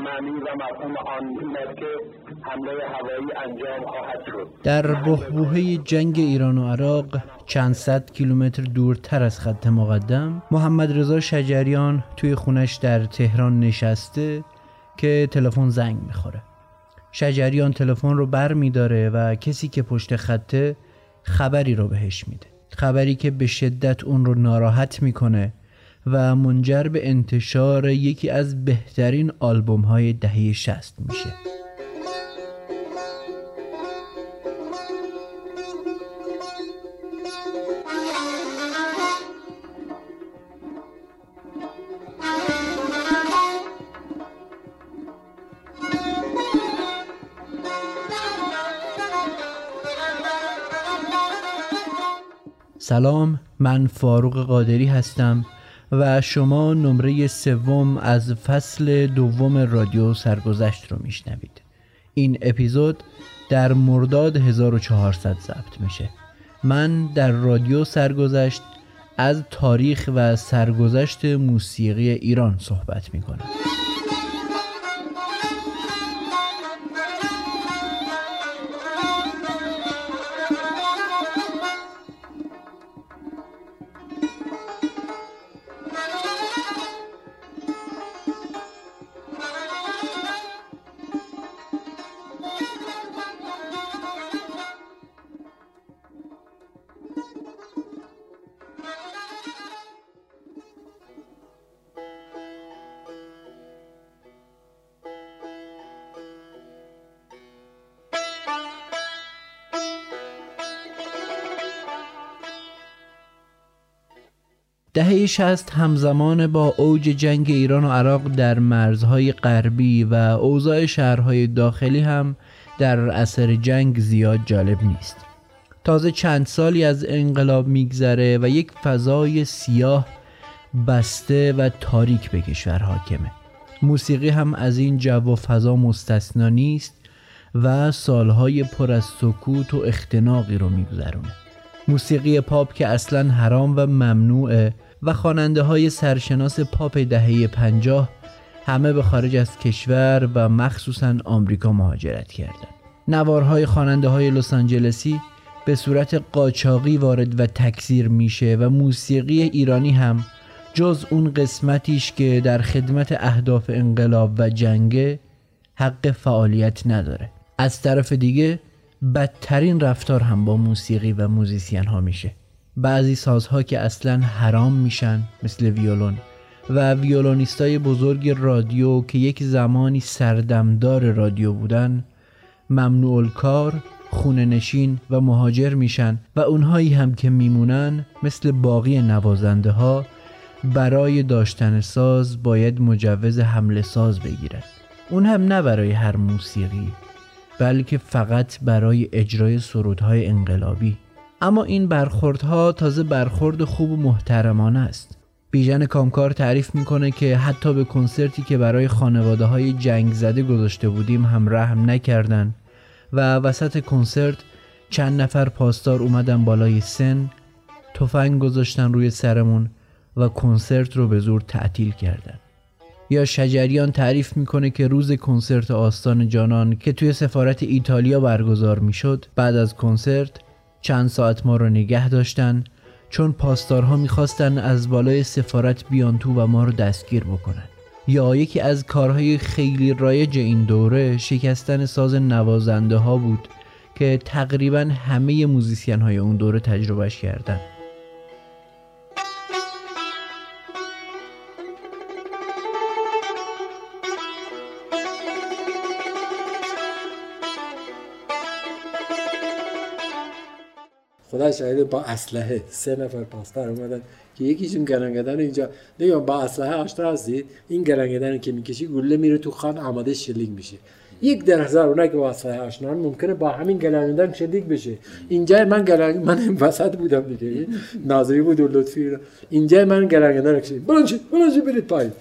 معنی و مفهوم آن این است که حمله هوایی انجام خواهد شد. در بحبوحه جنگ ایران و عراق چند صد کیلومتر دورتر از خط مقدم محمد رضا شجریان توی خونش در تهران نشسته که تلفن زنگ می‌خوره. شجریان تلفن رو بر میداره و کسی که پشت خطه خبری رو بهش میده. خبری که به شدت اون رو ناراحت می‌کنه و منجر به انتشار یکی از بهترین آلبوم های دهه 60 میشه. سلام من فاروق قادری هستم. و شما نمره سوم از فصل دوم رادیو سرگذشت رو میشنوید. این اپیزود در مرداد 1400 ضبط میشه. من در رادیو سرگذشت از تاریخ و سرگذشت موسیقی ایران صحبت می‌کنم. دهه 60 همزمان با اوج جنگ ایران و عراق در مرزهای غربی و اوضاع شهرهای داخلی هم در اثر جنگ زیاد جالب نیست. تازه چند سالی از انقلاب میگذره و یک فضای سیاه بسته و تاریک به کشور حاکمه. موسیقی هم از این جو و فضا مستثنا نیست و سالهای پر از سکوت و اختناقی رو میگذرونه. موسیقی پاپ که اصلا حرام و ممنوعه و خواننده های سرشناس پاپ دهه پنجاه همه به خارج از کشور و مخصوصا آمریکا مهاجرت کردند. نوارهای خواننده های لس آنجلسی به صورت قاچاقی وارد و تکثیر میشه و موسیقی ایرانی هم جز اون قسمتیش که در خدمت اهداف انقلاب و جنگه حق فعالیت نداره از طرف دیگه بدترین رفتار هم با موسیقی و موزیسین ها میشه بعضی سازها که اصلا حرام میشن مثل ویولون. و ویولونیستای بزرگ رادیو که یک زمانی سردمدار رادیو بودن ممنوع کار خونه نشین و مهاجر میشن و اونهایی هم که میمونن مثل باقی نوازنده ها برای داشتن ساز باید مجوز حمل ساز بگیرن. اون هم نه برای هر موسیقی بلکه فقط برای اجرای سرودهای انقلابی. اما این برخوردها تازه برخورد خوب و محترمانه است. بیژن کامکار تعریف می‌کنه که حتی به کنسرتی که برای خانواده های جنگ زده گذاشته بودیم هم رحم نکردن و وسط کنسرت چند نفر پاسدار اومدن بالای سن تفنگ گذاشتن روی سرمون و کنسرت رو به زور تعطیل کردن. یا شجریان تعریف می‌کنه که روز کنسرت آستان جانان که توی سفارت ایتالیا برگزار می‌شد بعد از کنسرت چند ساعت ما رو نگه داشتن چون پاسدارها می‌خواستن از بالای سفارت بیان تو و ما رو دستگیر بکنن. یا یکی از کارهای خیلی رایج این دوره شکستن ساز نوازنده ها بود که تقریبا همه موزیسین های اون دوره تجربهش کردن. خدا شاید با اسلحه. سه نفر پاسدار اومدن که یکیشون گرنگدن اینجا. دیگه با اسلحه آشنا هستید این گرنگدن که می‌کشی گله میره تو خان آماده شلیک میشه. یک در هزار اونایی که با اسلحه آشنا ممکنه با همین گلنگدن شلیک بشه. اینجا من گلنگ من وسط بودم دیگه. ناظری بود و لطفی اینجا من گلنگدن کشید بلند بلند برید پایین.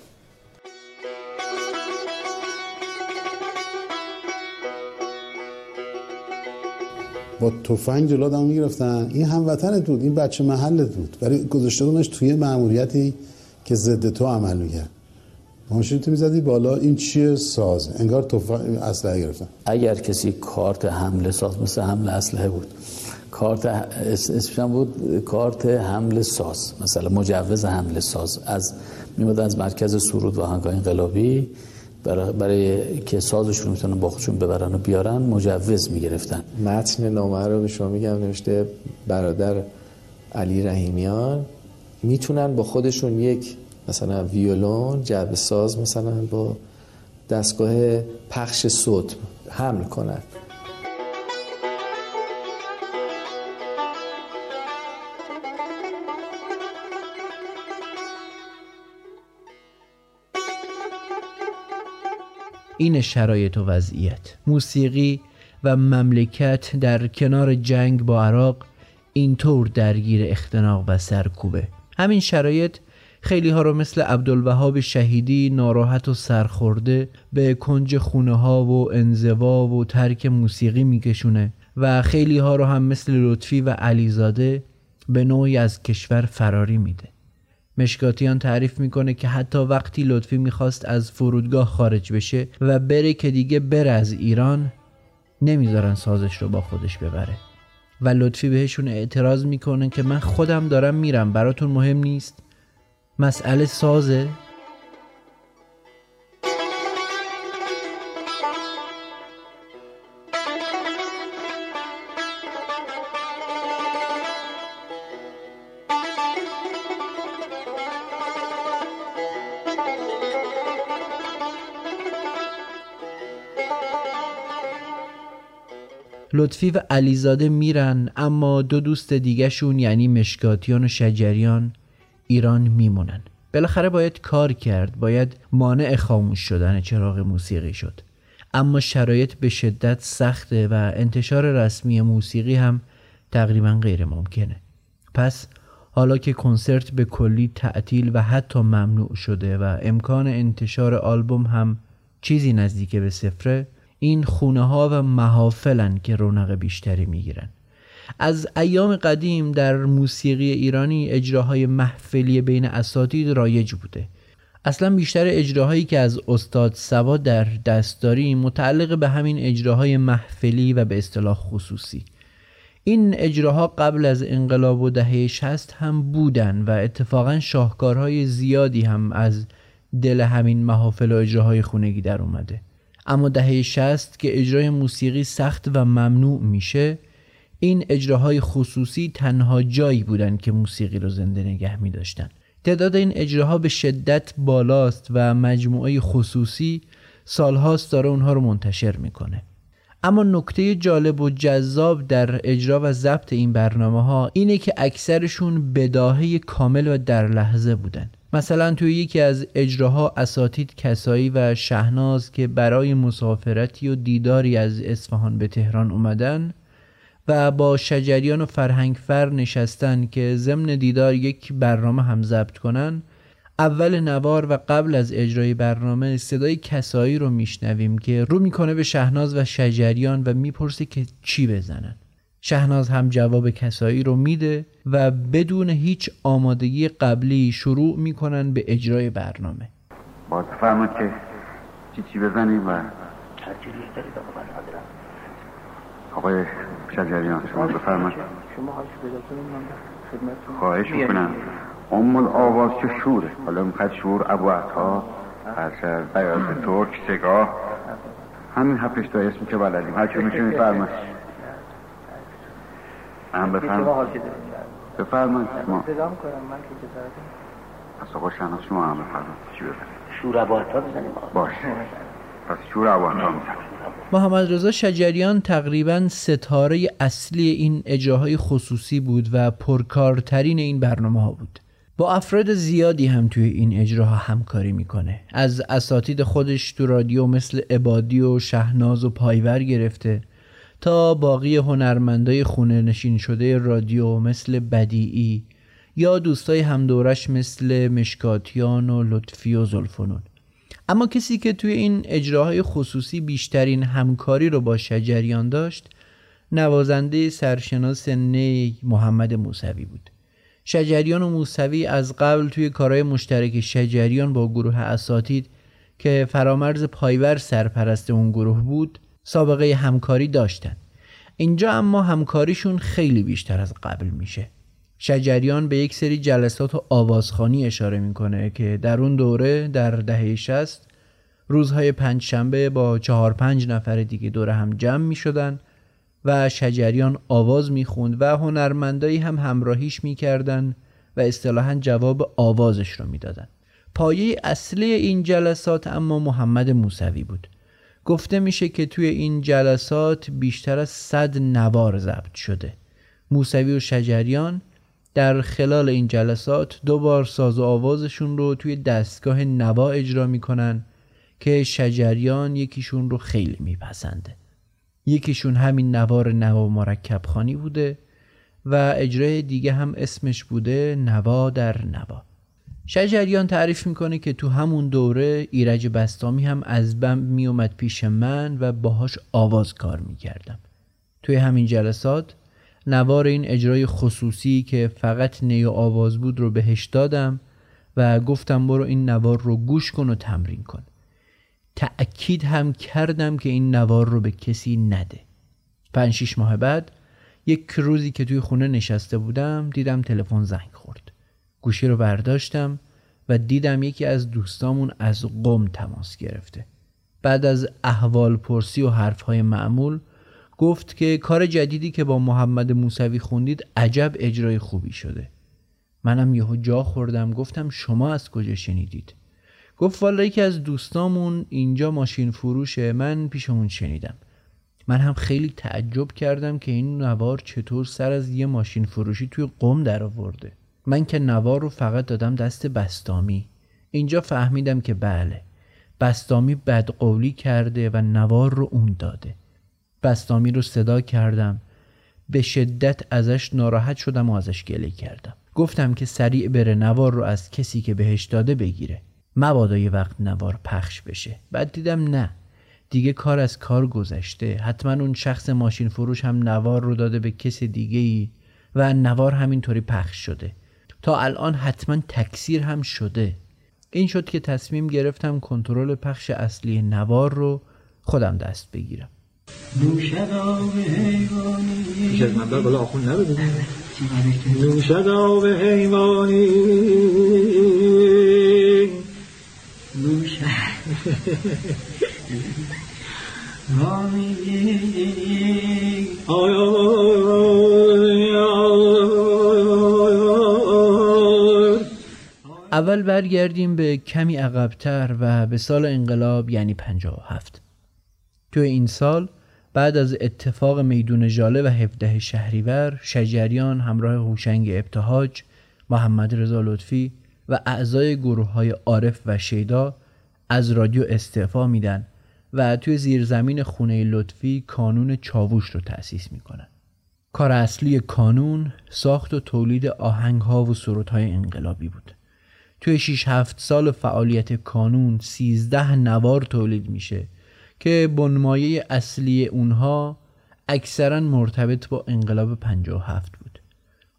با تفنگ جلو آدم می‌گرفتن. این هموطنت بود این بچه محلت بود ولی گذاشته بودنش توی مأموریتی که ضد تو عمل می‌کرد. ماشین تو می‌زدی بالا این چیه؟ ساز. انگار تفنگ اسلحه گرفتن. اگر کسی کارت حمله ساز مثل حمله اسلحه بود. کارت اسمش بود کارت حمله ساز. مثلا مجوز حمله ساز. از میمد از مرکز سرود و هنگاه انقلابی برای, برای که سازشون می‌تونن با خودشون ببرن و بیارن مجوز می‌گرفتن. متن نامه رو به شما میگم نوشته برادر علی رحیمیان. می‌تونن با خودشون یک مثلا ویولون جعب ساز مثلا با دستگاه پخش صوت حمل کنن. این شرایط و وضعیت. موسیقی و مملکت در کنار جنگ با عراق اینطور درگیر اختناق و سرکوبه. همین شرایط خیلی ها رو مثل عبدالوهاب شهیدی ناراحت و سرخورده به کنج خونه ها و انزوا و ترک موسیقی میکشونه و خیلی ها رو هم مثل لطفی و علیزاده به نوعی از کشور فراری میده. مشکاتیان تعریف می‌کنه که حتی وقتی لطفی می‌خواست از فرودگاه خارج بشه و بره که دیگه بره از ایران نمی‌ذارن سازش رو با خودش ببره. و لطفی بهشون اعتراض می‌کنه که من خودم دارم میرم براتون مهم نیست. مسئله سازه. لطفی و علیزاده میرن اما دو دوست دیگهشون یعنی مشکاتیان و شجریان ایران میمونن. بالاخره باید کار کرد باید مانع خاموش شدن چراغ موسیقی شد. اما شرایط به شدت سخته و انتشار رسمی موسیقی هم تقریبا غیر ممکنه. پس حالا که کنسرت به کلی تعطیل و حتی ممنوع شده و امکان انتشار آلبوم هم چیزی نزدیک به صفره این خونه ها و محافلن که رونق بیشتری می‌گیرن. از ایام قدیم در موسیقی ایرانی اجراهای محفلی بین اساتید رایج بوده. اصلا بیشتر اجراهایی که از استاد سوا در دست داریم متعلق به همین اجراهای محفلی و به اصطلاح خصوصی. این اجراها قبل از انقلاب و دهه شست هم بودن و اتفاقا شاهکارهای زیادی هم از دل همین محافل و اجراهای خونگی در اومده. اما دهه شست که اجرای موسیقی سخت و ممنوع میشه این اجراهای خصوصی تنها جایی بودن که موسیقی رو زنده نگه می داشتن. تعداد این اجراها به شدت بالاست و مجموعه خصوصی سالهاست داره اونها رو منتشر می‌کنه. اما نکته جالب و جذاب در اجرا و ضبط این برنامه ها اینه که اکثرشون بداهه کامل و در لحظه بودن. مثلا توی یکی از اجراها اساتید کسایی و شهناز که برای مسافرتی و دیداری از اصفهان به تهران اومدن و با شجریان و فرهنگفر نشستن که ضمن دیدار یک برنامه هم ضبط کنن اول نوار و قبل از اجرای برنامه صدای کسایی رو میشنویم که رو می‌کنه به شهناز و شجریان و می‌پرسه که چی بزنن. شهناز هم جواب کسایی رو میده و بدون هیچ آمادگی قبلی شروع می‌کنن به اجرای برنامه. باز فرمود که چی چی بزنیم و آقای شجریان شما بفرمایید. خواهش می‌کنم. ام آواز که شوره؟ حالا می‌خواد شور ابو عطا از بیاز ترک سگاه. همین هفتش تا اسمی که بلدیم هر چه میشه میفرمایید هم بفرمایید بفرمایید شما. پس آقا شناس شما هم بفرمایید. چی ابو عطا بزنیم باشه. پس شور ابو عطا می‌زنیم. محمد رضا شجریان تقریبا ستاره اصلی این اجراهای خصوصی بود و پرکارترین این برنامه ها بود. با افراد زیادی هم توی این اجراها همکاری می‌کنه. از اساتید خودش تو رادیو مثل عبادی و شهناز و پایور گرفته. تا باقی هنرمندای خونه نشین شده رادیو مثل بدیعی یا دوستای همدورش مثل مشکاتیان و لطفی و زلفنون اما کسی که توی این اجراهای خصوصی بیشترین همکاری رو با شجریان داشت نوازنده سرشناس نی محمد موسوی بود. شجریان و موسوی از قبل توی کارهای مشترک شجریان با گروه اساتید که فرامرز پایور سرپرست اون گروه بود سابقه همکاری داشتن اینجا اما همکاریشون خیلی بیشتر از قبل میشه شجریان به یک سری جلسات و آوازخانی اشاره می‌کنه که در اون دوره در دهه 60 روزهای پنج شنبه با چهار پنج نفر دیگه دور هم جمع می شدن و شجریان آواز می‌خوند و هنرمندایی هم همراهیش می‌کردن و اصطلاحا جواب آوازش رو می‌دادن. پایه اصلی این جلسات اما محمد موسوی بود. گفته میشه که توی این جلسات بیشتر از صد نوار ضبط شده. موسوی و شجریان در خلال این جلسات دو بار ساز و آوازشون رو توی دستگاه نوا اجرا می‌کنن که شجریان یکیشون رو خیلی میپسنده. یکیشون همین نوار نوا مرکب خانی بوده و اجرای دیگه هم اسمش بوده نوا در نوا شجریان تعریف می‌کنه که تو همون دوره ایرج بستامی هم از بم میومد پیش من و باهاش آواز کار می‌کردم. توی همین جلسات نوار این اجرای خصوصی که فقط نی و آواز بود رو بهش دادم و گفتم برو این نوار رو گوش کن و تمرین کن. تأکید هم کردم که این نوار رو به کسی نده. پنج شیش ماه بعد یک روزی که توی خونه نشسته بودم دیدم تلفن زنگ خورد. گوشی رو برداشتم و دیدم یکی از دوستامون از قم تماس گرفته. بعد از احوال پرسی و حرفهای معمول گفت که کار جدیدی که با محمد موسوی خوندید عجب اجرای خوبی شده. منم یهو جا خوردم گفتم شما از کجا شنیدید؟ گفت والا یکی از دوستامون اینجا ماشین فروشه من پیشمون شنیدم. من هم خیلی تعجب کردم که این نوار چطور سر از یه ماشین فروشی توی قم در آورده. من که نوار رو فقط دادم دست بستامی اینجا فهمیدم که بله بستامی بدقولی کرده و نوار رو اون داده. بستامی رو صدا کردم. به شدت ازش ناراحت شدم و ازش گله کردم. گفتم که سریع بره نوار رو از کسی که بهش داده بگیره. مبادا یه وقت نوار پخش بشه. بعد دیدم نه. دیگه کار از کار گذشته. حتما اون شخص ماشین فروش هم نوار رو داده به کس دیگه ای و نوار همینطوری پخش شده. تا الان حتما تکثیر هم شده این شد که تصمیم گرفتم کنترل پخش اصلی نوار رو خودم دست بگیرم نوشد حیوانی اول برگردیم به کمی عقبتر و به سال انقلاب یعنی 57 تو این سال بعد از اتفاق میدون جاله و 17 شهریور شجریان همراه هوشنگ ابتهاج محمد رضا لطفی و اعضای گروه های عارف و شیدا از رادیو استعفا میدن و توی زیرزمین خونه لطفی کانون چاووش رو تأسیس می‌کنن. کار اصلی کانون ساخت و تولید آهنگ ها و سرود های انقلابی بود. توی 6 7 سال فعالیت کانون 13 نوار تولید میشه که بنمایه اصلی اونها اکثرا مرتبط با انقلاب 57 بود.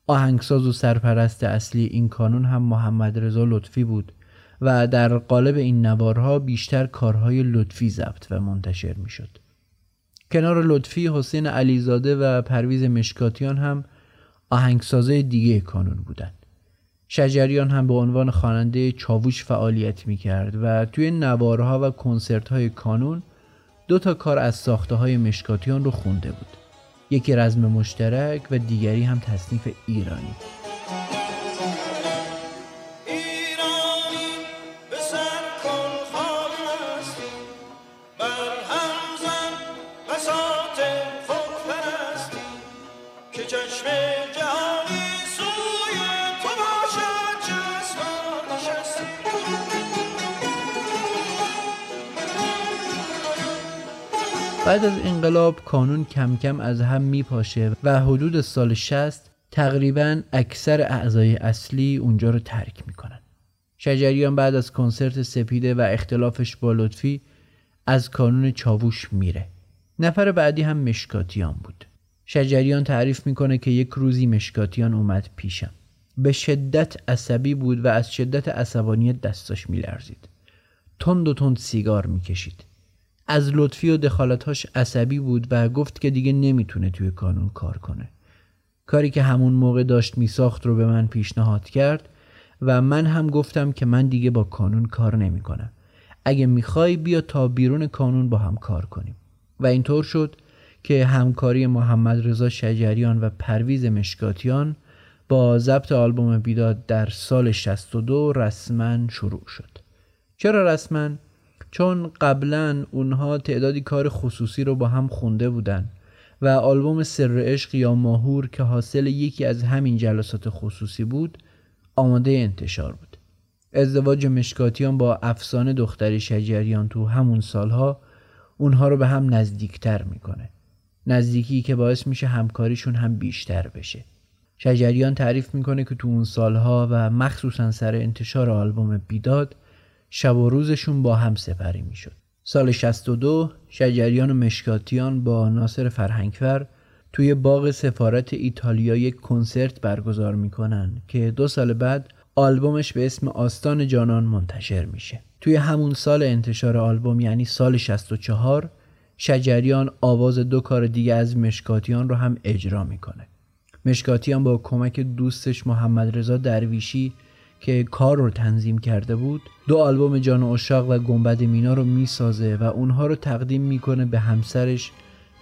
آهنگساز و سرپرست اصلی این کانون هم محمد رضا لطفی بود و در قالب این نوارها بیشتر کارهای لطفی ضبط و منتشر می شد. کنار لطفی حسین علیزاده و پرویز مشکاتیان هم آهنگسازه دیگه کانون بودند. شجریان هم به عنوان خواننده چاووش فعالیت می کرد و توی نوارها و کنسرت های کانون دو تا کار از ساخته های مشکاتیان رو خونده بود. یکی رزم مشترک و دیگری هم تصنیف ایرانی. بعد از انقلاب کانون کم کم از هم میپاشه و حدود سال 60 تقریبا اکثر اعضای اصلی اونجا رو ترک می‌کنن. شجریان بعد از کنسرت سپیده و اختلافش با لطفی از کانون چاووش میره. نفر بعدی هم مشکاتیان بود. شجریان تعریف می‌کنه که یک روزی مشکاتیان اومد پیشم. به شدت عصبی بود و از شدت عصبانیت دستاش میلرزید. تند و تند سیگار می‌کشید از لطفی و دخالتاش عصبی بود و گفت که دیگه نمی‌تونه توی کانون کار کنه. کاری که همون موقع داشت میساخت رو به من پیشنهاد کرد و من هم گفتم که من دیگه با کانون کار نمی‌کنم. اگه می‌خوای بیا تا بیرون کانون با هم کار کنیم. و اینطور شد که همکاری محمد رضا شجریان و پرویز مشکاتیان با ضبط آلبوم بیداد در سال 62 رسما شروع شد. چرا رسما؟ چون قبلا اونها تعدادی کار خصوصی رو با هم خونده بودن و آلبوم سر عشق یا ماهور که حاصل یکی از همین جلسات خصوصی بود آماده انتشار بود. ازدواج مشکاتیان با افسانه دختری شجریان تو همون سالها اونها رو به هم نزدیکتر می‌کنه. نزدیکی که باعث میشه همکاریشون هم بیشتر بشه. شجریان تعریف می‌کنه که تو اون سالها و مخصوصا سر انتشار آلبوم بیداد شب و روزشون با هم سپری می‌شد. سال 62 شجریان و مشکاتیان با ناصر فرهنگفر توی باغ سفارت ایتالیا یک کنسرت برگزار می‌کنن که دو سال بعد آلبومش به اسم آستان جانان منتشر میشه. توی همون سال انتشار آلبوم یعنی سال 64 شجریان آواز دو کار دیگه از مشکاتیان رو هم اجرا می‌کنه. مشکاتیان با کمک دوستش محمد رضا درویشی که کار رو تنظیم کرده بود دو آلبوم جان اشاق و گنبد مینا رو می‌سازه و اونها رو تقدیم می‌کنه به همسرش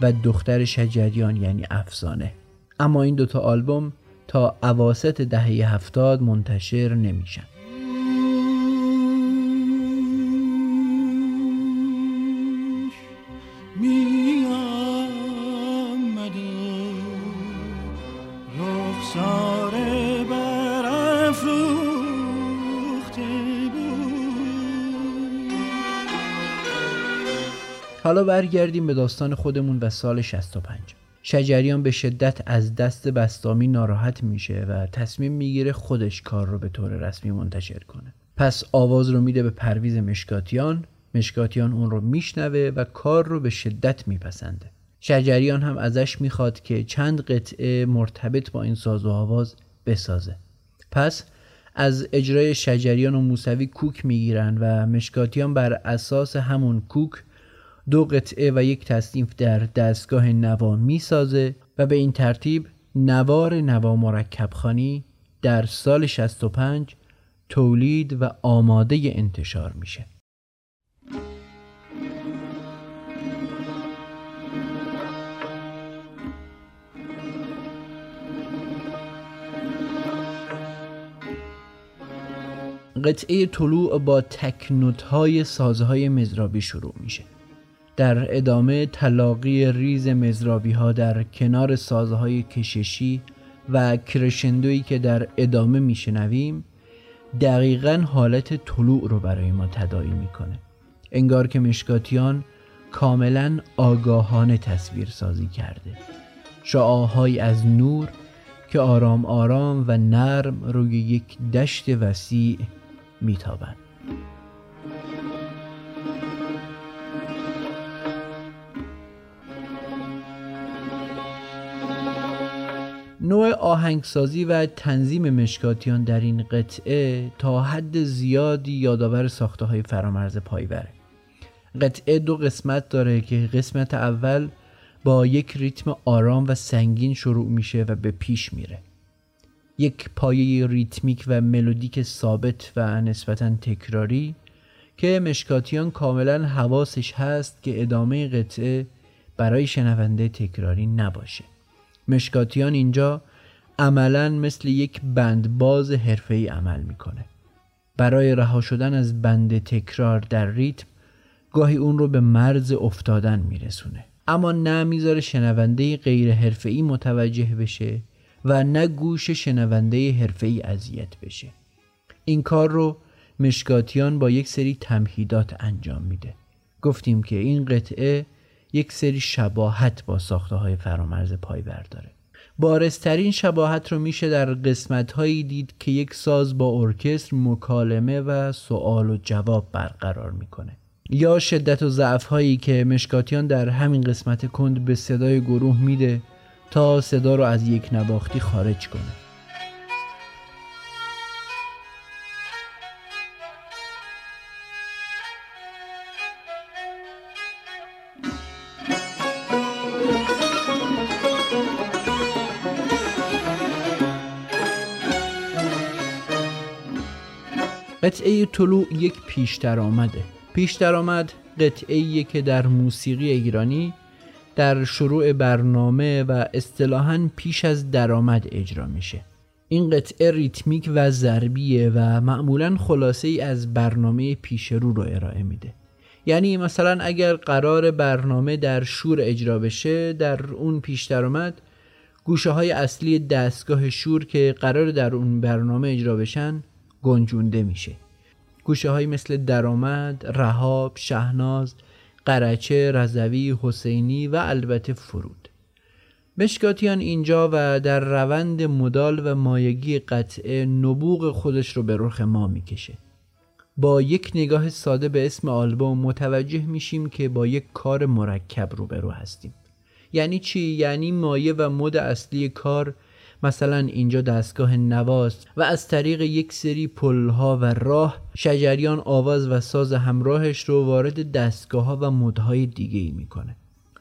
و دختر شجریان یعنی افسانه. اما این دوتا آلبوم تا اواسط دهه هفتاد منتشر نمیشن. حالا برگردیم به داستان خودمون و سال 65 شجریان به شدت از دست بستامی ناراحت میشه و تصمیم می‌گیره خودش کار رو به طور رسمی منتشر کنه. پس آواز رو میده به پرویز مشکاتیان. مشکاتیان اون رو میشنوه و کار رو به شدت میپسنده. شجریان هم ازش می‌خواد که چند قطعه مرتبط با این ساز و آواز بسازه. پس از اجرای شجریان و موسوی کوک می‌گیرن و مشکاتیان بر اساس همون کوک دو قطعه و یک تصنیف در دستگاه نوا می‌سازه و به این ترتیب نوار نوا مرکب خانی در سال 65 تولید و آماده انتشار میشه. قطعه طلوع با تکنوت های سازهای مزرابی شروع میشه. در ادامه تلاقی ریز مزرابی ها در کنار سازهای کششی و کرشندویی که در ادامه میشنویم دقیقا حالت طلوع رو برای ما تدایی می‌کنه. انگار که مشکاتیان کاملا آگاهانه تصویر سازی کرده. شعاهای از نور که آرام آرام و نرم روی یک دشت وسیع میتابند. نوع آهنگسازی و تنظیم مشکاتیان در این قطعه تا حد زیادی یادآور ساخته های فرامرز پایوره قطعه دو قسمت داره که قسمت اول با یک ریتم آرام و سنگین شروع میشه و به پیش میره. یک پایه ریتمیک و ملودیک ثابت و نسبتا تکراری که مشکاتیان کاملا حواسش هست که ادامه قطعه برای شنونده تکراری نباشه. مشکاتیان اینجا عملا مثل یک بندباز ای عمل می‌کنه. برای رها شدن از بند تکرار در ریتم گاهی اون رو به مرز افتادن میرسونه. اما نه می‌ذاره شنونده غیر حرفه‌ای متوجه بشه و نه گوش شنونده حرفه‌ای اذیت بشه. این کار رو مشکاتیان با یک سری تمهیدات انجام میده. گفتیم که این قطعه یک سری شباهت با ساخته های فرامرز پایور داره بارسترین شباهت رو میشه در قسمت هایی دید که یک ساز با ارکستر مکالمه و سوال و جواب برقرار می‌کنه. یا شدت و ضعف هایی که مشکاتیان در همین قسمت کند به صدای گروه میده تا صدا رو از یک نواختی خارج کنه. قطعه طلوع یک پیش درآمده پیش درآمد قطعه که در موسیقی ایرانی در شروع برنامه و اصطلاحا پیش از درآمد اجرا میشه. این قطعه ریتمیک و ضربیه و معمولا خلاصه ای از برنامه پیش رو رو ارائه میده. یعنی مثلا اگر قرار برنامه در شور اجرا بشه در اون پیش درآمد گوشه های اصلی دستگاه شور که قرار در اون برنامه اجرا بشن گنجونده میشه. گوشه های مثل درآمد، رهاب، شهناز، قرچه، رضوی، حسینی و البته فرود. مشکاتیان اینجا و در روند مدال و مایگی قطعه نبوغ خودش رو به رخ ما می‌کشه. با یک نگاه ساده به اسم آلبوم متوجه میشیم که با یک کار مرکب روبرو هستیم. یعنی چی؟ یعنی مایه و مد اصلی کار مثلا اینجا دستگاه نواست و از طریق یک سری پلها و راه شجریان آواز و ساز همراهش رو وارد دستگاه ها و مدهای دیگه ای می‌کنه.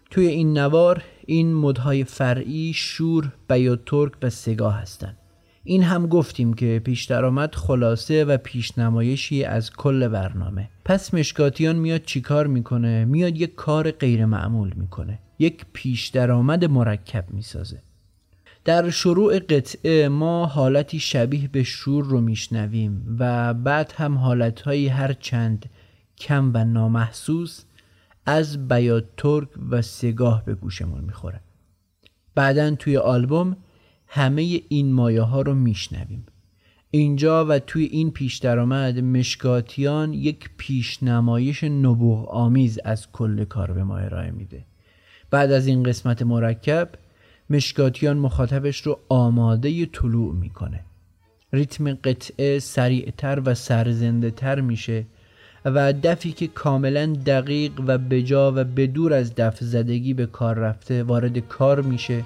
توی این نوار این مدهای فرعی شور بیاترک و سگاه هستند این هم گفتیم که پیش درآمد خلاصه و پیشنمایشی از کل برنامه. پس مشکاتیان میاد چیکار می‌کنه؟ میاد یک کار غیر معمول می‌کنه. یک پیش درآمد مرکب می‌سازه. در شروع قطعه ما حالتی شبیه به شور رو میشنویم و بعد هم حالتهایی هر چند کم و نامحسوس از بیات ترک و سگاه به گوشمون می‌خوره. بعدا توی آلبوم همه این مایه ها رو میشنویم. اینجا و توی این پیش درآمد مشکاتیان یک پیشنمایش نبوغ آمیز از کل کار به ما ارائه میده. بعد از این قسمت مرکب مشکاتیان مخاطبش رو آماده طلوع می‌کنه. ریتم قطعه سریعتر و سرزنده تر میشه و دفی که کاملا دقیق و بجا و بدور از دف زدگی به کار رفته وارد کار میشه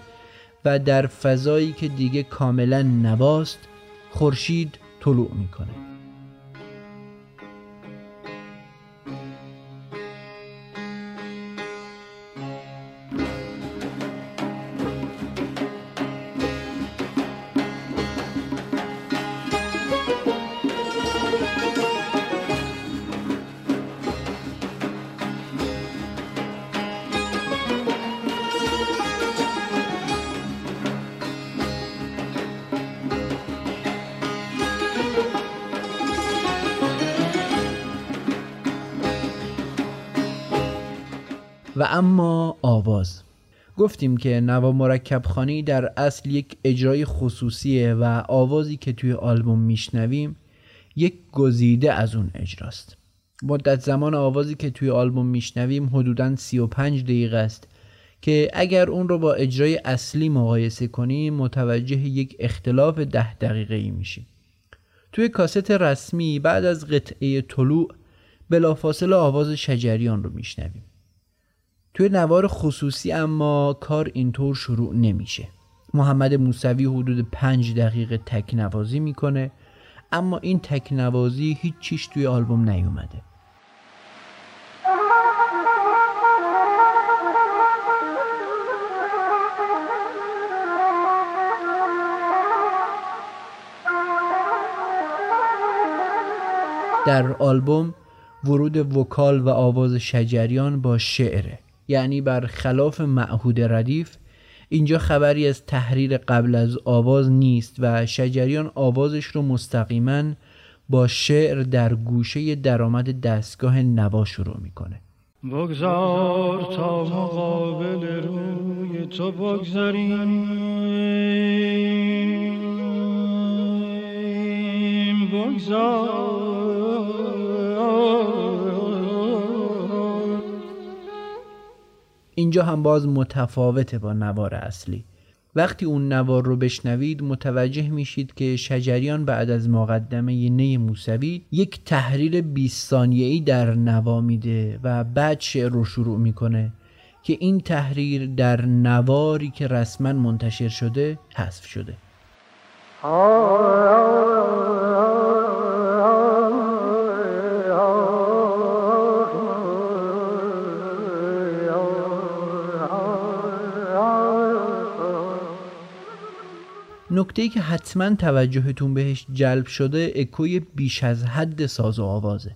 و در فضایی که دیگه کاملا نواست خورشید طلوع می‌کنه. گفتیم که نوا مرکب خانی در اصل یک اجرای خصوصیه و آوازی که توی آلبوم میشنویم یک گزیده از اون اجراست. مدت زمان آوازی که توی آلبوم میشنویم حدوداً 35 دقیقه است که اگر اون رو با اجرای اصلی مقایسه کنیم متوجه یک اختلاف ده دقیقه ای میشیم. توی کاست رسمی بعد از قطعه طلوع بلافاصله آواز شجریان رو میشنویم. توی نوار خصوصی اما کار اینطور شروع نمیشه. محمد موسوی حدود پنج دقیقه تک نوازی می‌کنه اما این تک نوازی هیچ چیش توی آلبوم نیومده. در آلبوم ورود وکال و آواز شجریان با شعره. یعنی بر خلاف معهود ردیف اینجا خبری از تحریر قبل از آواز نیست و شجریان آوازش رو مستقیما با شعر در گوشه درآمد دستگاه نوا شروع می‌کنه. بگذار تا مقابل روی تو بگذاریم. بگذار اینجا هم باز متفاوته با نوار اصلی. وقتی اون نوار رو بشنوید متوجه میشید که شجریان بعد از مقدمه نی موسوی یک تحریر 20 ثانیه‌ای در نوا میده و بعد شعر رو شروع می‌کنه که این تحریر در نواری که رسما منتشر شده حذف شده. نکته ای که حتما توجهتون بهش جلب شده اکوی بیش از حد ساز و آوازه.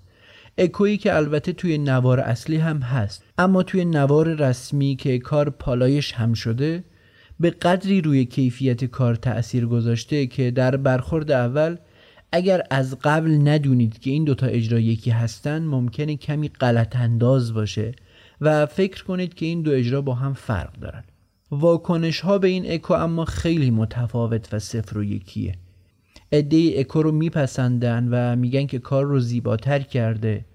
اکویی که البته توی نوار اصلی هم هست. اما توی نوار رسمی که کار پالایش هم شده به قدری روی کیفیت کار تأثیر گذاشته که در برخورد اول اگر از قبل ندونید که این دوتا اجرا یکی هستن ممکنه کمی غلط انداز باشه و فکر کنید که این دو اجرا با هم فرق دارن. واکنش ها به این اکو اما خیلی متفاوت و صفر و یکیه. عده اکو رو میپسندن و میگن که کار رو زیباتر کرده.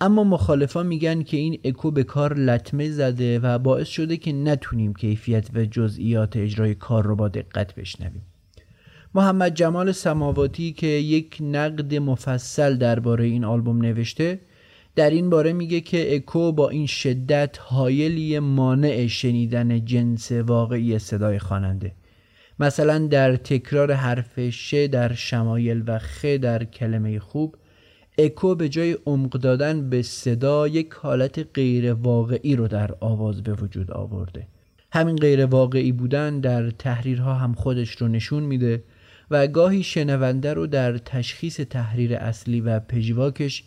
اما مخالفا میگن که این اکو به کار لطمه زده و باعث شده که نتونیم کیفیت و جزئیات اجرای کار رو با دقت بشنویم. محمد جمال سماواتی که یک نقد مفصل درباره این آلبوم نوشته در این باره میگه که اکو با این شدت حایلی مانع شنیدن جنس واقعی صدای خواننده. مثلا در تکرار حرف ش در شمایل و خ در کلمه خوب اکو به جای عمق دادن به صدا یک حالت غیر واقعی رو در آواز به وجود آورده. همین غیر واقعی بودن در تحریرها هم خودش رو نشون میده و گاهی شنونده رو در تشخیص تحریر اصلی و پژواکش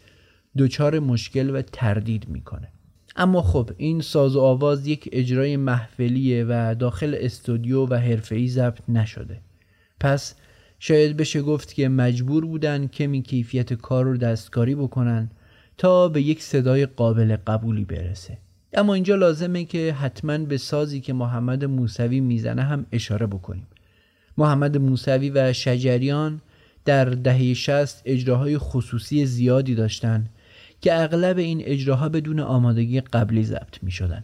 دچار مشکل و تردید می‌کنه. اما خب این ساز و آواز یک اجرای محفلیه و داخل استودیو و حرفه‌ای ضبط نشده. پس شاید بشه گفت که مجبور بودن کمی کیفیت کار رو دستکاری بکنن تا به یک صدای قابل قبولی برسه. اما اینجا لازمه که حتما به سازی که محمد موسوی می‌زنه هم اشاره بکنیم. محمد موسوی و شجریان در دهه 60 اجراهای خصوصی زیادی داشتن که اغلب این اجراها بدون آمادگی قبلی ضبط می شدن.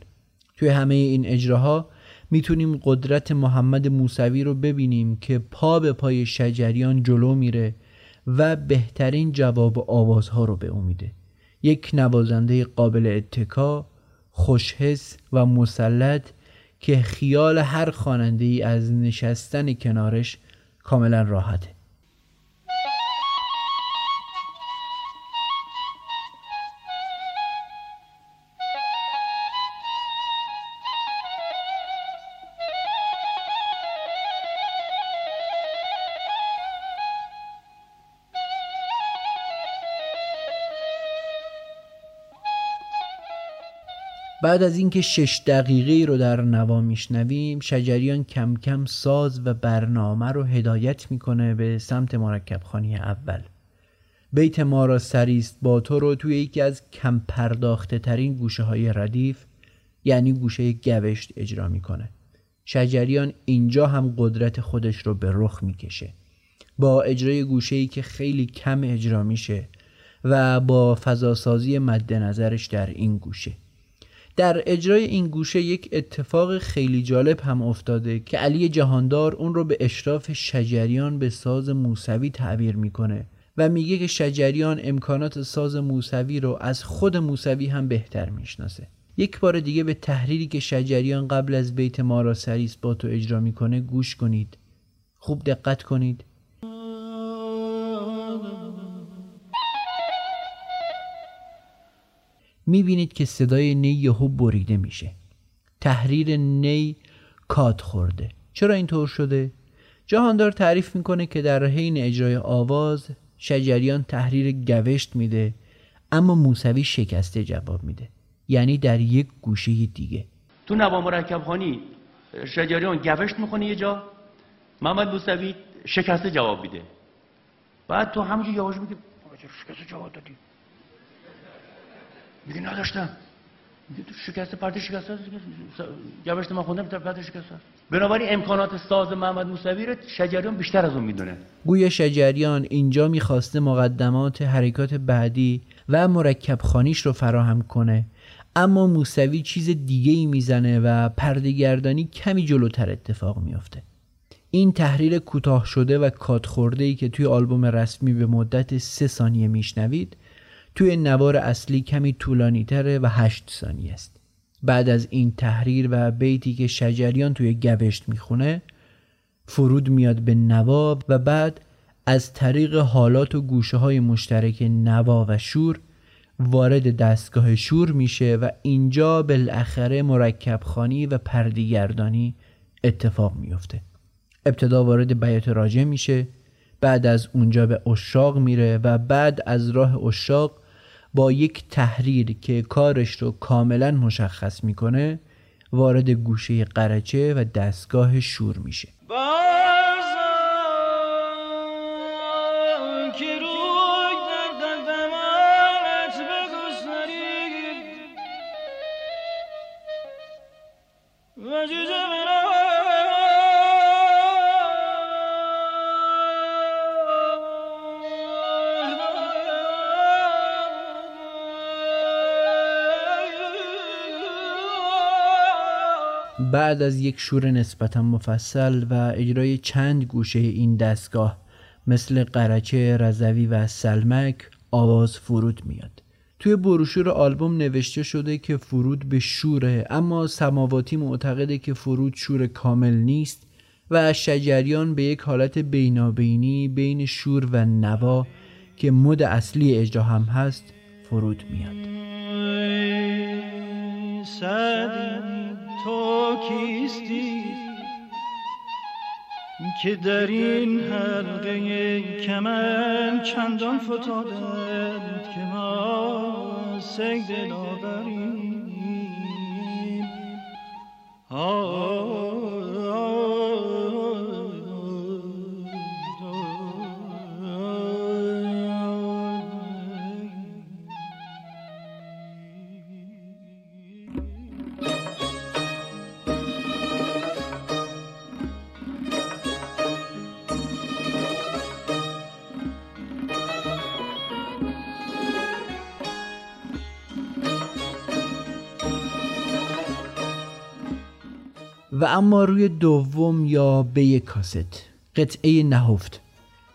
توی همه این اجراها می‌تونیم قدرت محمد موسوی رو ببینیم که پا به پای شجریان جلو میره و بهترین جواب آوازها رو به امیده یک نوازنده قابل اتکا خوشحس و مسلط که خیال هر خواننده ای از نشستن کنارش کاملا راحته بعد از اینکه شش دقیقه رو در نوا میشنویم شجریان کم کم ساز و برنامه رو هدایت می‌کنه به سمت مرکب خانی اول. بیت ما را سریست با تو رو توی یکی از کم پرداخته ترین گوشه های ردیف یعنی گوشه گوشت اجرا می‌کنه. شجریان اینجا هم قدرت خودش رو به رخ می‌کشه. با اجرای گوشه ای که خیلی کم اجرا میشه و با فضاسازی مد نظرش در این گوشه. در اجرای این گوشه یک اتفاق خیلی جالب هم افتاده که علی جهاندار اون رو به اشراف شجریان به ساز موسوی تعبیر می‌کنه و میگه که شجریان امکانات ساز موسوی رو از خود موسوی هم بهتر می‌شناسه. یک بار دیگه به تحریری که شجریان قبل از بیت ما را سریس با تو اجرا می‌کنه گوش کنید. خوب دقت کنید. می‌بینید که صدای نی یهو بریده میشه. تحریر نی کات خورده. چرا اینطور شده؟ جهاندار تعریف می‌کنه که در حین اجرای آواز شجریان تحریر گوشت میده اما موسوی شکسته جواب میده. یعنی در یک گوشه دیگه. تو نوا مرکب خانی شجریان گوشت می‌کنه یه جا محمد موسوی شکسته جواب میده. بعد تو همونجا یواش میگه شکسته جواب دادی؟ میگه نداشتم. شکسته پرده شکسته گوشت من خوندم پرده شکسته بنابراین امکانات ساز محمد موسوی رو شجریان بیشتر از اون می‌دونه. گویا شجریان اینجا می‌خواسته مقدمات حرکات بعدی و مرکب خانیش رو فراهم کنه. اما موسوی چیز دیگه ای می‌زنه و پردهگردانی کمی جلوتر اتفاق میافته. این تحریر کوتاه شده و کات خورده ای که توی آلبوم رسمی به مدت سه ثانیه میشنوید توی نوار اصلی کمی طولانی تره و هشت ثانیه است. بعد از این تحریر و بیتی که شجریان توی گوشت می‌خونه فرود میاد به نوا و بعد از طریق حالات و گوشه های مشترک نوا و شور وارد دستگاه شور میشه و اینجا بالاخره مرکب خانی و پردیگردانی اتفاق میفته ابتدا وارد بیات راجع میشه. بعد از اونجا به اشاق میره و بعد از راه اشاق با یک تحریر که کارش رو کاملا مشخص می‌کنه وارد گوشه قرچه و دستگاه شور میشه. بعد از یک شور نسبتا مفصل و اجرای چند گوشه این دستگاه مثل قرچه، رزوی و سلمک آواز فرود میاد. توی بروشور آلبوم نوشته شده که فرود به شوره اما سماواتی معتقده که فرود شور کامل نیست و شجریان به یک حالت بینابینی بین شور و نوا که مد اصلی اجرا هم هست فرود میاد. تو کیستی؟ که در این حلقه کمن چندان فتادند که ما سید لاغریم و اما روی دوم یا به کاست. قطعه نهفت.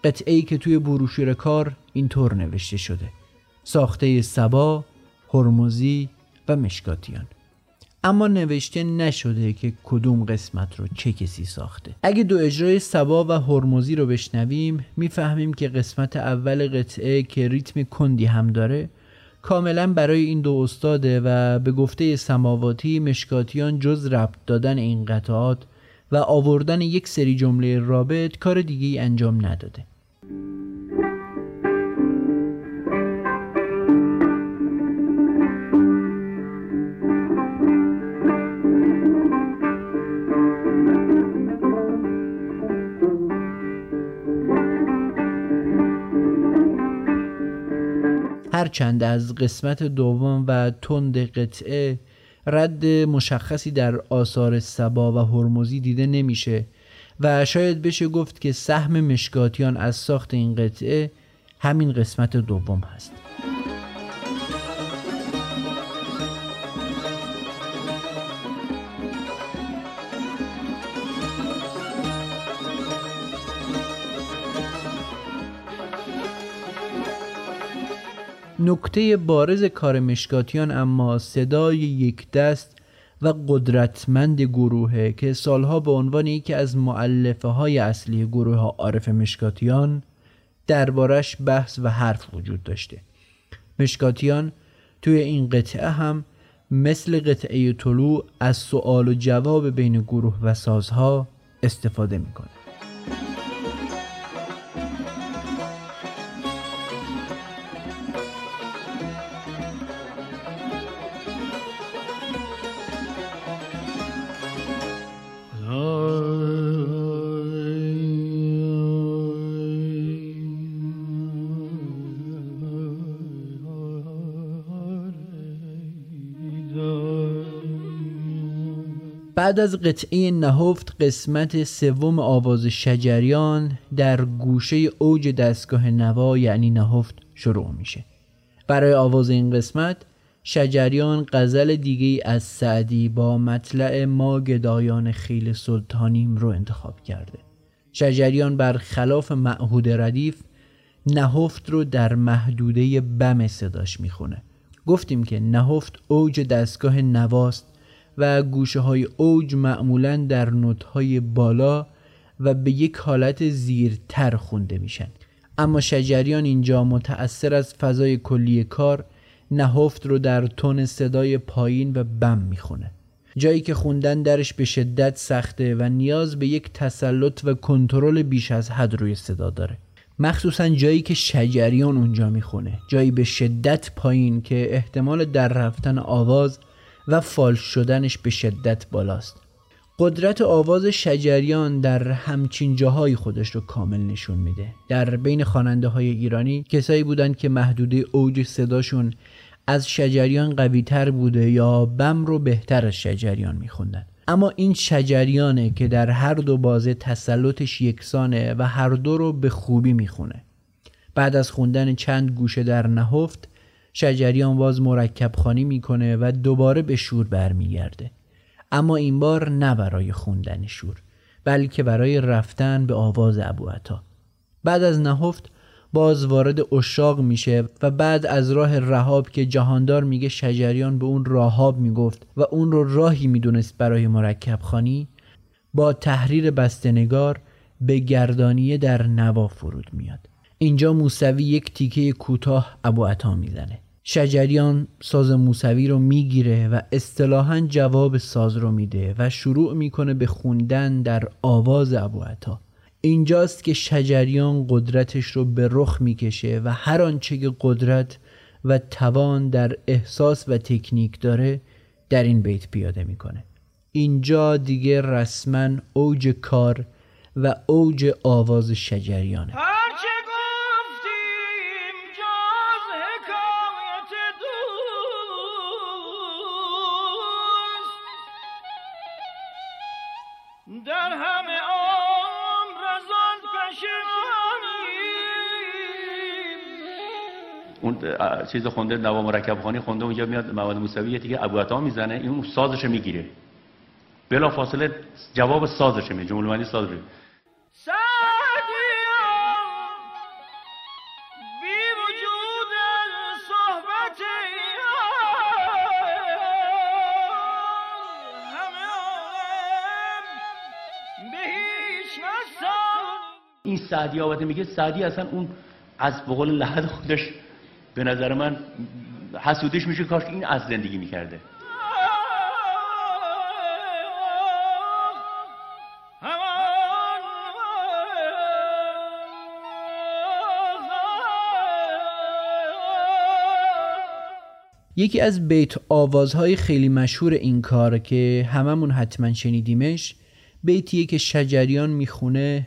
قطعه ای که توی بروشور کار اینطور نوشته شده. ساخته سبا، هرمزی و مشکاتیان. اما نوشته نشده که کدوم قسمت رو چه کسی ساخته. اگه دو اجرای سبا و هرمزی رو بشنویم می‌فهمیم که قسمت اول قطعه که ریتم کندی هم داره کاملا برای این دو استاده و به گفته سماواتی مشکاتیان جز ربط دادن این قطعات و آوردن یک سری جمله رابط کار دیگه انجام نداده. هرچند از قسمت دوم و تند قطعه رد مشخصی در آثار سبا و هرمزی دیده نمیشه و شاید بشه گفت که سهم مشکاتیان از ساخت این قطعه همین قسمت دوم هست. نکته بارز کار مشکاتیان اما صدای یک دست و قدرتمند گروهه که سالها به عنوان یکی از معلفه های اصلی گروه ها عارف مشکاتیان دربارش بحث و حرف وجود داشته. مشکاتیان توی این قطعه هم مثل قطعه طلوع از سوال و جواب بین گروه و سازها استفاده می‌کنه. بعد از قطعه نهفت قسمت سوم آواز شجریان در گوشه اوج دستگاه نوا یعنی نهفت شروع میشه. برای آواز این قسمت شجریان غزل دیگه از سعدی با مطلع ما گدایان خیل سلطانیم رو انتخاب کرده. شجریان بر خلاف معهود ردیف نهفت رو در محدوده بم صداش می‌خونه. گفتیم که نهفت اوج دستگاه نواست و گوشه های اوج معمولا در نوت های بالا و به یک حالت زیرتر خونده میشن. اما شجریان اینجا متأثر از فضای کلی کار نهفت رو در تون صدای پایین و بم می‌خونه. جایی که خوندن درش به شدت سخته و نیاز به یک تسلط و کنترل بیش از حد روی صدا داره. مخصوصا جایی که شجریان اونجا می‌خونه. جایی به شدت پایین که احتمال در رفتن آواز و فالش شدنش به شدت بالاست. قدرت آواز شجریان در همچین جاهای خودش رو کامل نشون میده. در بین خواننده های ایرانی کسایی بودن که محدوده اوج صداشون از شجریان قوی تر بوده یا بم رو بهتر از شجریان میخوندن. اما این شجریانه که در هر دو بازه تسلطش یکسانه و هر دو رو به خوبی می‌خونه. بعد از خوندن چند گوشه در نهفت شجریان باز مرکب خانی می‌کنه و دوباره به شور برمیگرده. اما این بار نه برای خوندن شور بلکه برای رفتن به آواز ابو عطا. بعد از نهفت باز وارد اشاق میشه و بعد از راه رهاب که جهاندار میگه شجریان به اون راهاب می‌گفت و اون رو راهی می‌دونست برای مرکب خانی با تحریر بستنگار به گردانیه در نوا فرود میاد. اینجا موسوی یک تیکه کوتاه ابو عطا می‌زنه. شجریان ساز موسوی رو می‌گیره و اصطلاحا جواب ساز رو میده و شروع می‌کنه به خوندن در آواز ابو عطا. اینجاست که شجریان قدرتش رو به رخ می‌کشه و هر آنچه که قدرت و توان در احساس و تکنیک داره در این بیت پیاده می‌کنه. اینجا دیگه رسما اوج کار و اوج آواز شجریانه. اون چیز خونده نوا مرکب خانی خونده اونجا میاد مواد موسوی یه دیگه ابو عطا می‌زنه این اون سازش می‌گیره. بلا فاصله جواب سازش میده جمله معنی ساز رو این سعدی آباده میگه سعدی اصلا اون از بقول لحد خودش به نظر من حسودش میشه کاش این از زندگی می‌کرده. یکی از بیت آوازهای خیلی مشهور این کار که هممون حتما شنیدیمش بیتیه که شجریان می‌خونه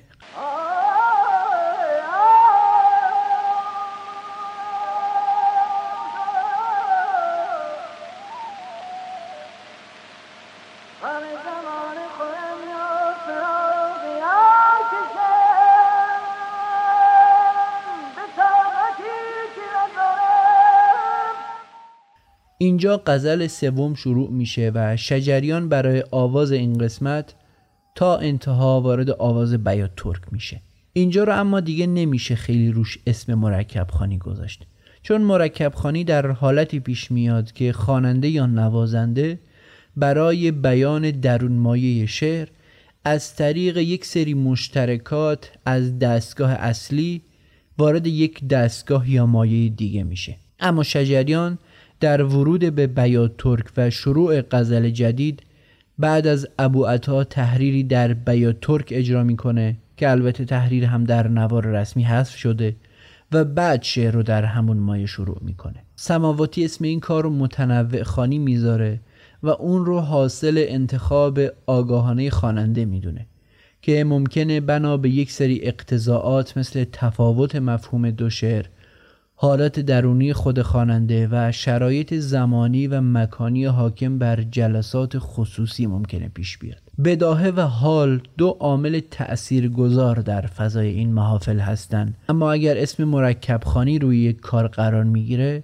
اینجا غزل سوم شروع میشه و شجریان برای آواز این قسمت تا انتها وارد آواز بیات ترک میشه. اینجا رو اما دیگه نمیشه خیلی روش اسم مرکب خانی گذاشت. چون مرکب خانی در حالتی پیش میاد که خواننده یا نوازنده برای بیان درون مایه شعر از طریق یک سری مشترکات از دستگاه اصلی وارد یک دستگاه یا مایه دیگه میشه. اما شجریان در ورود به بیات ترک و شروع غزل جدید بعد از ابو عطا تحریری در بیات ترک اجرا می‌کنه که البته تحریر هم در نوار رسمی حذف شده و بعد شعر رو در همون مایه شروع می‌کنه. سماواتی اسم این کار رو متنوع خانی می‌ذاره و اون رو حاصل انتخاب آگاهانه خواننده می‌دونه که ممکنه بنا به یک سری اقتضاعات مثل تفاوت مفهوم دو شعر حالت درونی خود خواننده و شرایط زمانی و مکانی حاکم بر جلسات خصوصی ممکنه پیش بیاد. بداهه و حال دو عامل تأثیر گذار در فضای این محافل هستند. اما اگر اسم مرکب خانی روی یک کار قرار می‌گیره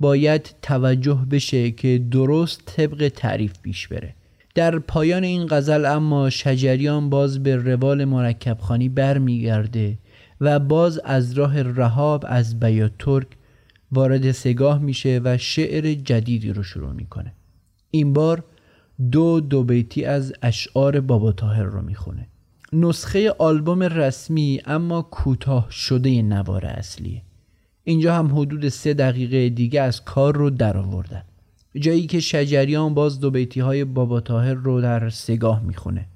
باید توجه بشه که درست طبق تعریف پیش بره. در پایان این غزل اما شجریان باز به روال مرکب خانی برمیگرده و باز از راه رهاب از بیات ترک وارد سگاه میشه و شعر جدیدی رو شروع می‌کنه. این بار دو دو بیتی از اشعار بابا تاهر رو می‌خونه. نسخه آلبوم رسمی اما کوتاه شده نوار اصلیه اینجا هم حدود سه دقیقه دیگه از کار رو در آوردن. جایی که شجریان باز دو بیتی های بابا تاهر رو در سگاه می‌خونه.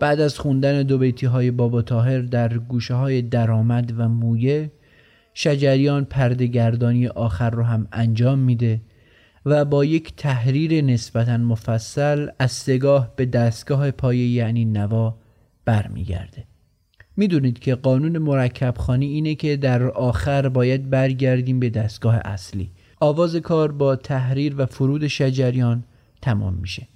بعد از خوندن دو بیتی های بابا تاهر در گوشه های درآمد و مویه شجریان پردگردانی آخر رو هم انجام میده و با یک تحریر نسبتا مفصل از سگاه به دستگاه پایه یعنی نوا برمیگرده. می‌دونید که قانون مرکب خانی اینه که در آخر باید برگردیم به دستگاه اصلی. آواز کار با تحریر و فرود شجریان تمام میشه.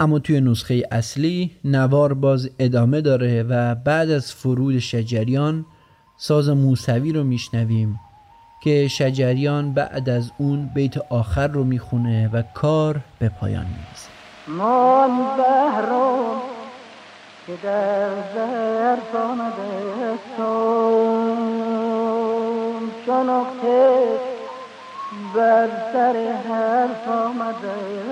اما توی نسخه اصلی نوار باز ادامه داره و بعد از فرود شجریان ساز موسوی رو میشنویم. که شجریان بعد از اون بیت آخر رو می‌خونه و کار به پایان می‌رسه. من بهرام که در ظرف آمده شناخته بر سر حرف آمده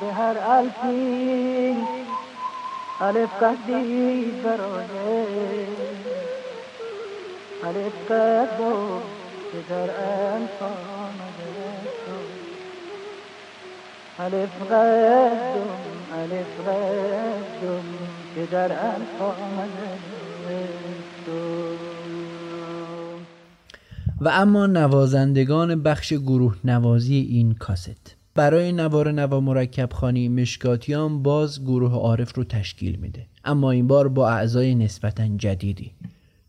به هر الفی الف قدی برای و اما نوازندگان بخش گروه نوازی این کاست. برای نوار نوا مرکب خانی مشکاتیان باز گروه عارف رو تشکیل میده. اما این بار با اعضای نسبتا جدیدی.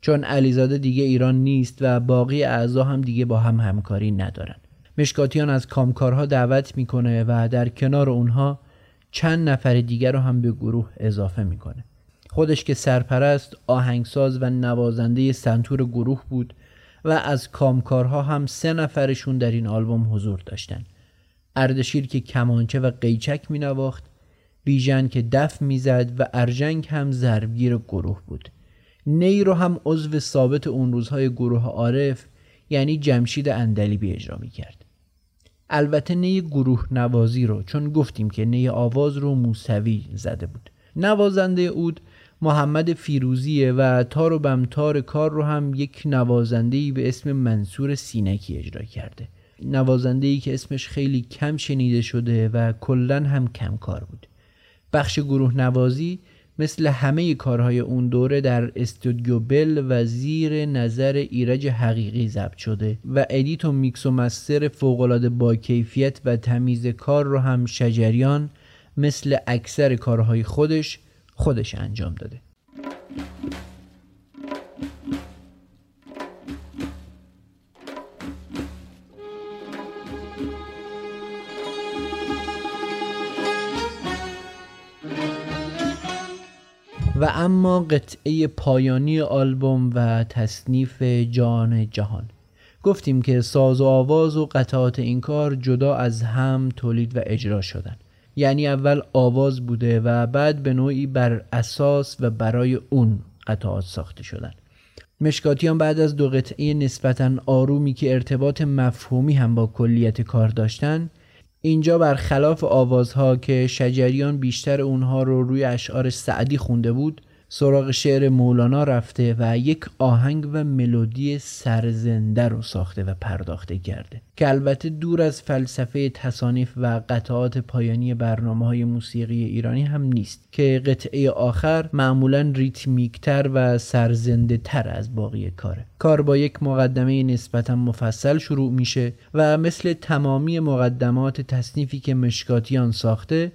چون علیزاده دیگه ایران نیست و باقی اعضا هم دیگه با هم همکاری ندارن. مشکاتیان از کامکارها دعوت می‌کنه و در کنار اونها چند نفر دیگر رو هم به گروه اضافه می‌کنه. خودش که سرپرست آهنگساز و نوازنده سنتور گروه بود و از کامکارها هم سه نفرشون در این آلبوم حضور داشتن. اردشیر که کمانچه و قیچک می نواخت بیژن که دف می‌زد و ارجنگ هم ضربگیر گروه بود. نی رو هم عضو ثابت اون روزهای گروه عارف یعنی جمشید اندلیبی اجرا می کرد البته نی گروه نوازی رو چون گفتیم که نی آواز رو موسوی زده بود. نوازنده اود محمد فیروزیه و تار و بم‌تار کار رو هم یک نوازنده به اسم منصور سینکی اجرا کرده. نوازنده ای که اسمش خیلی کم شنیده شده و کلا هم کم کار بود. بخش گروه نوازی مثل همه کارهای اون دوره در استودیو بل و زیر نظر ایرج حقیقی ضبط شده و edit و میکس و master فوقالعاده با کیفیت و تمیز کار رو هم شجریان مثل اکثر کارهای خودش خودش انجام داده. و اما قطعه پایانی آلبوم و تصنیف جان جهان. گفتیم که ساز و آواز و قطعات این کار جدا از هم تولید و اجرا شدن. یعنی اول آواز بوده و بعد به نوعی بر اساس و برای اون قطعات ساخته شدن. مشکاتیان بعد از دو قطعه نسبتا آرومی که ارتباط مفهومی هم با کلیت کار داشتن اینجا برخلاف آوازها که شجریان بیشتر اونها رو روی اشعار سعدی خونده بود سراغ شعر مولانا رفته و یک آهنگ و ملودی سرزنده رو ساخته و پرداخته کرده که البته دور از فلسفه تصانیف و قطعات پایانی برنامه های موسیقی ایرانی هم نیست که قطعه آخر معمولا ریتمیکتر و سرزنده تر از باقی کاره. کار با یک مقدمه نسبتا مفصل شروع میشه و مثل تمامی مقدمات تصنیفی که مشکاتیان ساخته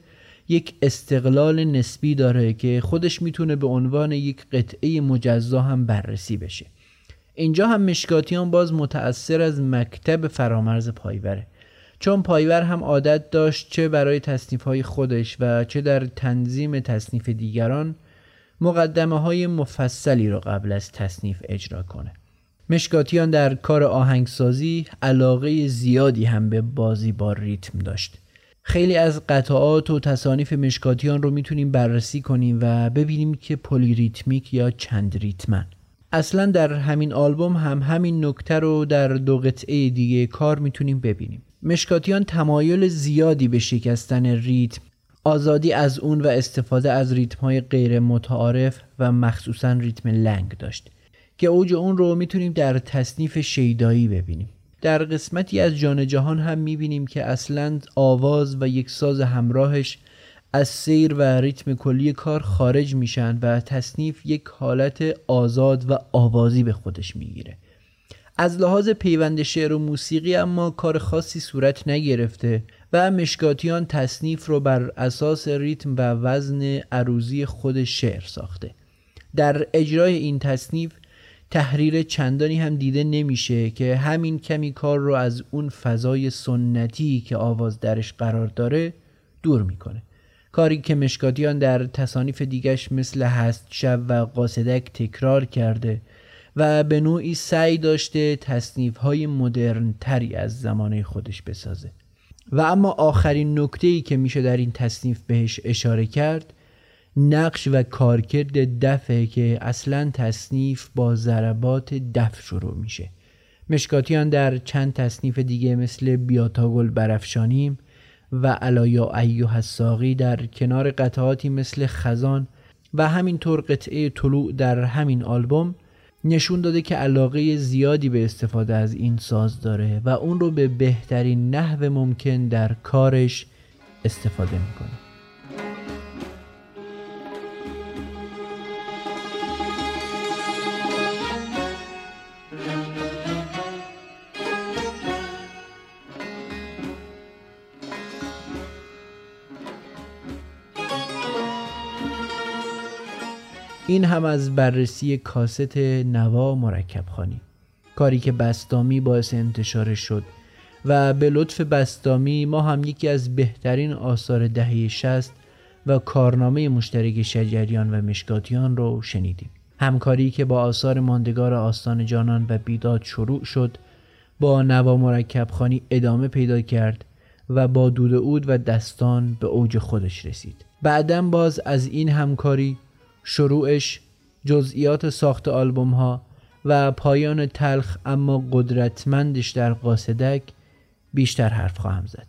یک استقلال نسبی داره که خودش می‌تونه به عنوان یک قطعه مجزا هم بررسی بشه. اینجا هم مشکاتیان باز متأثر از مکتب فرامرز پایوره. چون پایور هم عادت داشت چه برای تصنیف های خودش و چه در تنظیم تصنیف دیگران مقدمه های مفصلی را قبل از تصنیف اجرا کنه. مشکاتیان در کار آهنگسازی علاقه زیادی هم به بازی با ریتم داشت. خیلی از قطعات و تصانیف مشکاتیان رو می‌تونیم بررسی کنیم و ببینیم که پلیریتمیک یا چند ریتمن. اصلا در همین آلبوم هم همین نکته رو در دو قطعه دیگه کار می‌تونیم ببینیم. مشکاتیان تمایل زیادی به شکستن ریتم آزادی از اون و استفاده از ریتم های غیر متعارف و مخصوصا ریتم لنگ داشت که اوج اون رو می‌تونیم در تصنیف شیدایی ببینیم. در قسمتی از جان جهان هم می‌بینیم که اصلا آواز و یک ساز همراهش از سیر و ریتم کلی کار خارج میشن و تصنیف یک حالت آزاد و آوازی به خودش می‌گیره. از لحاظ پیوند شعر و موسیقی اما کار خاصی صورت نگرفته و مشکاتیان تصنیف رو بر اساس ریتم و وزن عروضی خود شعر ساخته. در اجرای این تصنیف تحریر چندانی هم دیده نمیشه که همین کمی کار رو از اون فضای سنتی که آواز درش قرار داره دور می‌کنه. کاری که مشکاتیان در تصانیف دیگش مثل هست شب و قاصدک تکرار کرده و به نوعی سعی داشته تصنیف های مدرن تری از زمانه خودش بسازه. و اما آخرین نکته ای که میشه در این تصنیف بهش اشاره کرد نقش و کارکرد دفه که اصلا تصنیف با ضربات دف شروع میشه. مشکاتیان در چند تصنیف دیگه مثل بیاتاگل برفشانیم و علایا ایو الساقی در کنار قطعاتی مثل خزان و همینطور قطعه طلوع در همین آلبوم نشون داده که علاقه زیادی به استفاده از این ساز داره و اون رو به بهترین نحو ممکن در کارش استفاده می‌کنه. این هم از بررسی کاست نوا مرکب خانی کاری که بستامی باعث انتشارش شد و به لطف بستامی ما هم یکی از بهترین آثار دهه شست و کارنامه مشترک شجریان و مشکاتیان رو شنیدیم. همکاری که با آثار ماندگار آستان جانان و بیداد شروع شد با نوا مرکب خانی ادامه پیدا کرد و با دود اود و دستان به اوج خودش رسید. بعدا باز از این همکاری شروعش جزئیات ساخت آلبوم ها و پایان تلخ اما قدرتمندش در قاصدک بیشتر حرف خواهم زد.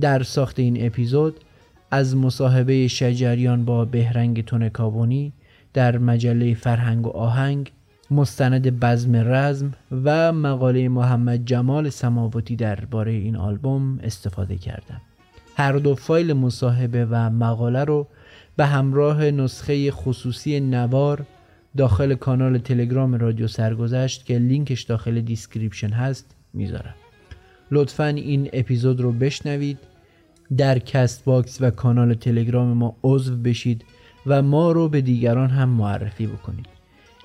در ساخت این اپیزود از مصاحبه شجریان با بهرنگ تونکابونی در مجله فرهنگ و آهنگ مستند بزم رزم و مقاله محمد جمال سماوتی درباره این آلبوم استفاده کردم. هر دو فایل مصاحبه و مقاله رو به همراه نسخه خصوصی نوار داخل کانال تلگرام رادیو سرگذشت که لینکش داخل description هست می‌ذارم. لطفا این اپیزود رو بشنوید. در CastBox و کانال تلگرام ما عضو بشید و ما رو به دیگران هم معرفی بکنید.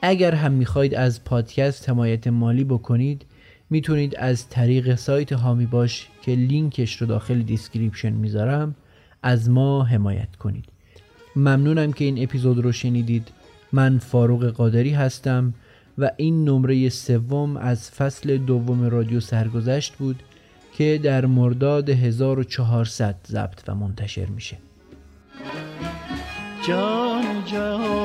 اگر هم می‌خواید از پادکست حمایت مالی بکنید می‌تونید از طریق سایت حامی باش که لینکش رو داخل description می‌ذارم از ما حمایت کنید. ممنونم که این اپیزود رو شنیدید. من فاروق قادری هستم و این نمره سوم از فصل دوم رادیو سرگذشت بود که در مرداد 1400 ضبط و منتشر میشه. جان جان